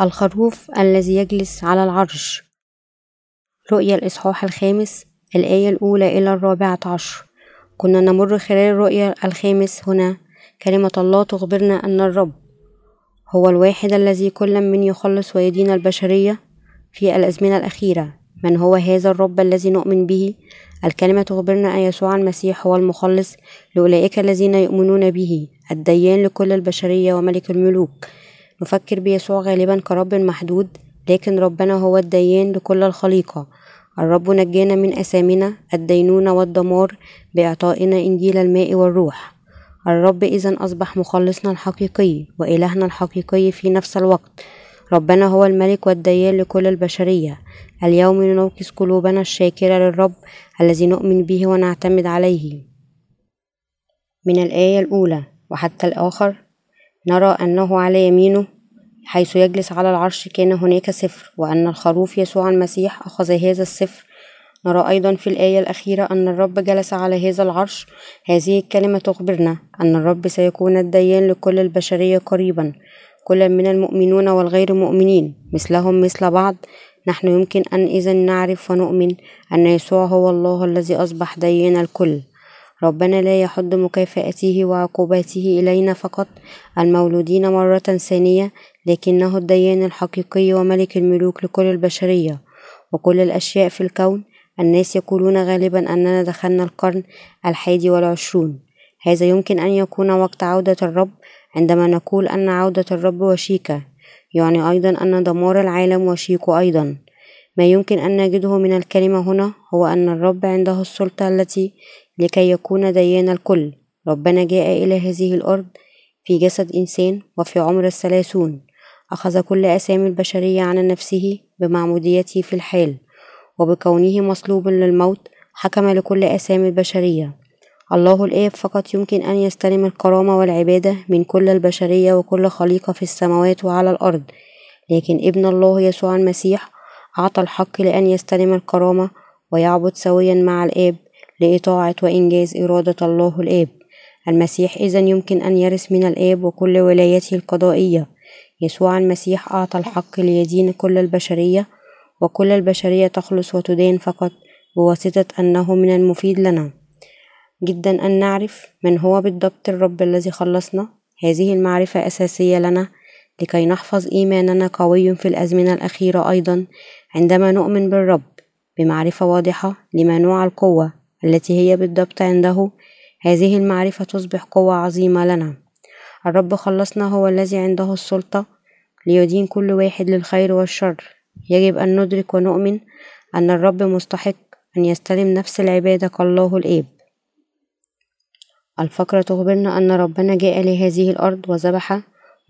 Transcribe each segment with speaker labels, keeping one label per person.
Speaker 1: الخروف الذي يجلس على العرش. رؤيا الإصحاح الخامس الآية الأولى إلى الرابعة عشر. كنا نمر خلال الرؤيا الخامس هنا. كلمة الله تخبرنا أن الرب هو الواحد الذي كل من يخلص ويدين البشرية في الأزمنة الأخيرة. من هو هذا الرب الذي نؤمن به؟ الكلمة تخبرنا أن يسوع المسيح هو المخلص لأولئك الذين يؤمنون به الديان لكل البشرية وملك الملوك. نفكر بيسوع غالبا كرب محدود لكن ربنا هو الديان لكل الخليقة. الرب نجانا من أثامنا الدينونة والدمار بإعطائنا إنجيل الماء والروح. الرب إذا أصبح مخلصنا الحقيقي وإلهنا الحقيقي في نفس الوقت. ربنا هو الملك والديان لكل البشرية. اليوم ننوكس قلوبنا الشاكرة للرب الذي نؤمن به ونعتمد عليه. من الآية الأولى وحتى الآخر نرى أنه على يمينه حيث يجلس على العرش كان هناك سفر وأن الخروف يسوع المسيح أخذ هذا السفر. نرى أيضا في الآية الأخيرة أن الرب جلس على هذا العرش. هذه الكلمة تخبرنا أن الرب سيكون الديان لكل البشرية قريبا. كل من المؤمنون والغير مؤمنين مثلهم مثل بعض. نحن يمكن أن إذا نعرف ونؤمن أن يسوع هو الله الذي أصبح ديان الكل. ربنا لا يحد مكافأته وعقوباته إلينا فقط. المولودين مرة ثانية لكنه الديان الحقيقي وملك الملوك لكل البشرية وكل الأشياء في الكون. الناس يقولون غالبا أننا دخلنا القرن الحادي والعشرون. هذا يمكن أن يكون وقت عودة الرب عندما نقول أن عودة الرب وشيكة يعني أيضا أن دمار العالم وشيك أيضا. ما يمكن أن نجده من الكلمة هنا هو أن الرب عنده السلطة التي لكي يكون ديان الكل. ربنا جاء إلى هذه الأرض في جسد إنسان وفي عمر الثلاثون. أخذ كل أسامي البشرية عن نفسه بمعموديته في الحال وبكونه مصلوب للموت حكم لكل أسامي البشرية. الله الآب فقط يمكن أن يستلم الكرامة والعبادة من كل البشرية وكل خليقة في السماوات وعلى الأرض. لكن ابن الله يسوع المسيح أعطى الحق لأن يستلم الكرامة ويعبد سويا مع الآب لإطاعة وإنجاز إرادة الله الآب. المسيح إذا يمكن أن يرث من الآب وكل ولايته القضائية. يسوع المسيح أعطى الحق ليدين كل البشرية وكل البشرية تخلص وتدان فقط بواسطة أنه من المفيد لنا. جدا أن نعرف من هو بالضبط الرب الذي خلصنا. هذه المعرفة أساسية لنا لكي نحفظ إيماننا قوي في الأزمنة الأخيرة أيضا عندما نؤمن بالرب بمعرفة واضحة لما نوع القوة. التي هي بالضبط عنده. هذه المعرفة تصبح قوة عظيمة لنا. الرب خلصنا هو الذي عنده السلطة ليدين كل واحد للخير والشر. يجب أن ندرك ونؤمن أن الرب مستحق أن يستلم نفس العبادة كالله الآب. الفقرة تخبرنا أن ربنا جاء لهذه الأرض وذبح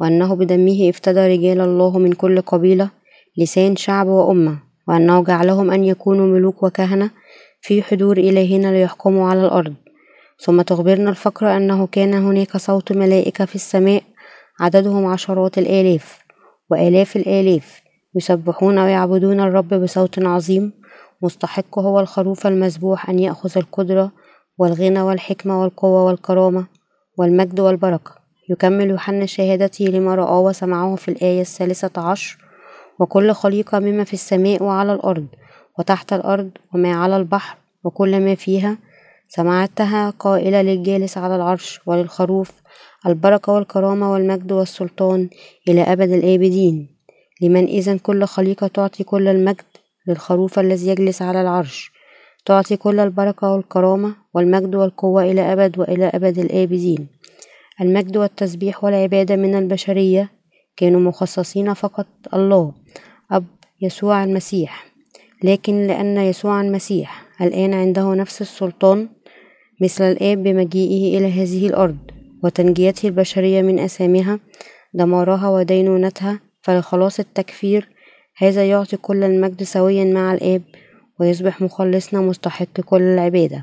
Speaker 1: وأنه بدمه افتدى رجال الله من كل قبيلة لسان شعب وأمة وأنه جعلهم أن يكونوا ملوك وكهنة في حضور إلهنا ليحكموا على الأرض. ثم تخبرنا الفقرة أنه كان هناك صوت ملائكة في السماء عددهم عشرات الآلاف وآلاف الآلاف يسبحون ويعبدون الرب بصوت عظيم. مستحق هو الخروف المذبوح أن يأخذ القدرة والغنى والحكمة والقوة والكرامة والمجد والبركة. يكمل يوحنا شهادته لما رآه وسمعه في الآية الثالثة عشر. وكل خليقة مما في السماء وعلى الأرض. وتحت الأرض وما على البحر وكل ما فيها سمعتها قائلة للجالس على العرش وللخروف البركة والكرامة والمجد والسلطان إلى أبد الآبدين. لمن إذا كل خليقة تعطي كل المجد للخروف الذي يجلس على العرش. تعطي كل البركة والكرامة والمجد والقوة إلى أبد وإلى أبد الآبدين. المجد والتسبيح والعبادة من البشرية كانوا مخصصين فقط الله أب يسوع المسيح. لكن لأن يسوع المسيح الآن عنده نفس السلطان مثل الآب بمجيئه إلى هذه الأرض وتنجيته البشرية من أسامها دمارها ودينونتها فلخلاص التكفير هذا يعطي كل المجد سويا مع الآب ويصبح مخلصنا مستحق كل العبادة.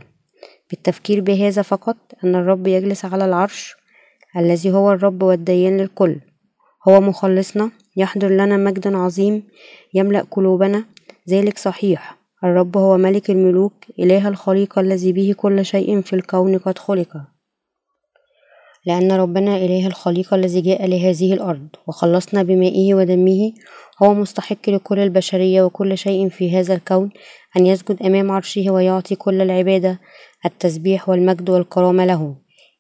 Speaker 1: بالتفكير بهذا فقط أن الرب يجلس على العرش الذي هو الرب والديان للكل. هو مخلصنا يحضر لنا مجد عظيم يملأ قلوبنا ذلك صحيح. الرب هو ملك الملوك إله الخليقة الذي به كل شيء في الكون قد خلق. لأن ربنا إله الخليقة الذي جاء لهذه الأرض وخلصنا بمائه ودمه هو مستحق لكل البشرية وكل شيء في هذا الكون أن يسجد أمام عرشه ويعطي كل العبادة التسبيح والمجد والكرامة له.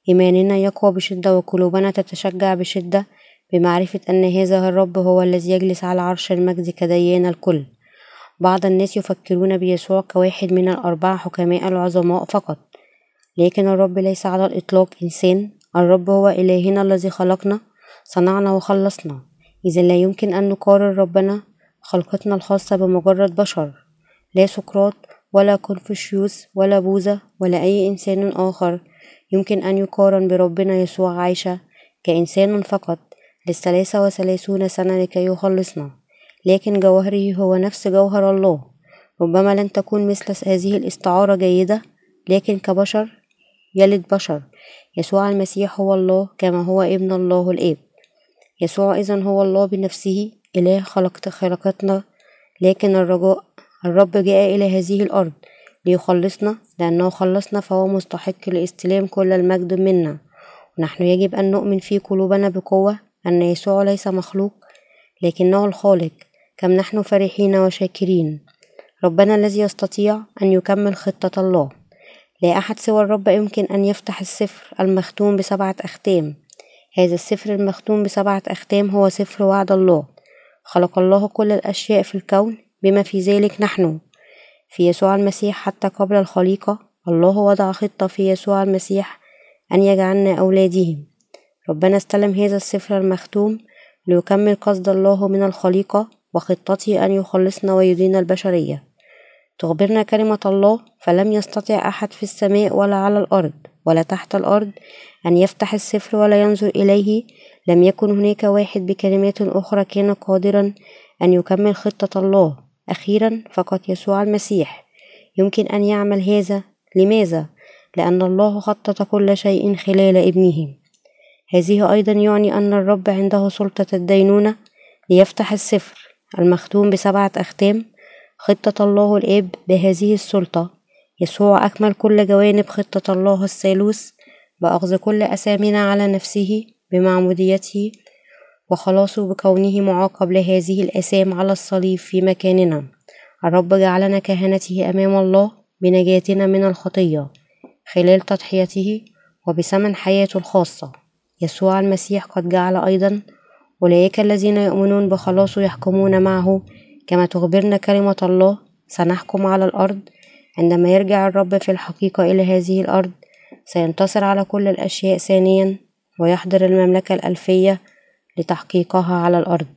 Speaker 1: إيماننا يقوى بشدة وقلوبنا تتشجع بشدة بمعرفة أن هذا الرب هو الذي يجلس على عرش المجد كديان الكل. بعض الناس يفكرون بيسوع كواحد من الأربعة حكماء العظماء فقط. لكن الرب ليس على الإطلاق إنسان الرب هو إلهنا الذي خلقنا صنعنا وخلصنا. إذا لا يمكن أن نقارن ربنا خلقتنا الخاصة بمجرد بشر. لا سقراط ولا كونفوشيوس ولا بوذا ولا أي إنسان آخر يمكن أن يقارن بربنا يسوع عايشة كإنسان فقط للثلاثة وثلاثون سنة لكي يخلصنا. لكن جوهره هو نفس جوهر الله. ربما لن تكون مثل هذه الاستعارة جيدة لكن كبشر يلد بشر. يسوع المسيح هو الله كما هو ابن الله الآب. يسوع إذا هو الله بنفسه إله خلقت خلقتنا لكن الرجاء الرب جاء إلى هذه الأرض ليخلصنا لأنه خلصنا فهو مستحق لاستلام كل المجد منا. ونحن يجب أن نؤمن في قلوبنا بقوة أن يسوع ليس مخلوق لكنه الخالق. كم نحن فرحين وشاكرين. ربنا الذي يستطيع أن يكمل خطة الله. لا أحد سوى الرب يمكن أن يفتح السفر المختوم بسبعة أختام. هذا السفر المختوم بسبعة أختام هو سفر وعد الله. خلق الله كل الأشياء في الكون بما في ذلك نحن. في يسوع المسيح حتى قبل الخليقة الله وضع خطة في يسوع المسيح أن يجعلنا أولاده ربنا استلم هذا السفر المختوم ليكمل قصد الله من الخليقة وخطته أن يخلصنا ويدين البشرية. تخبرنا كلمة الله فلم يستطع أحد في السماء ولا على الأرض ولا تحت الأرض أن يفتح السفر ولا ينظر إليه. لم يكن هناك واحد بكلمات أخرى كان قادرا أن يكمل خطة الله. أخيرا فقط يسوع المسيح. يمكن أن يعمل هذا. لماذا؟ لأن الله خطط كل شيء خلال ابنه. هذه أيضا يعني أن الرب عنده سلطة الدينونة ليفتح السفر. المختوم بسبعة أختام خطة الله الآب بهذه السلطة. يسوع أكمل كل جوانب خطة الله الثالوث بأخذ كل أسامنا على نفسه بمعموديته وخلاصه بكونه معاقب لهذه الآثام على الصليب في مكاننا. الرب جعلنا كهنته أمام الله بنجاتنا من الخطية خلال تضحيته وبثمن حياته الخاصة. يسوع المسيح قد جعل أيضا أولئك الذين يؤمنون بخلاصه يحكمون معه. كما تخبرنا كلمة الله سنحكم على الأرض. عندما يرجع الرب في الحقيقة إلى هذه الأرض سينتصر على كل الأشياء ثانيا ويحضر المملكة الألفية لتحقيقها على الأرض.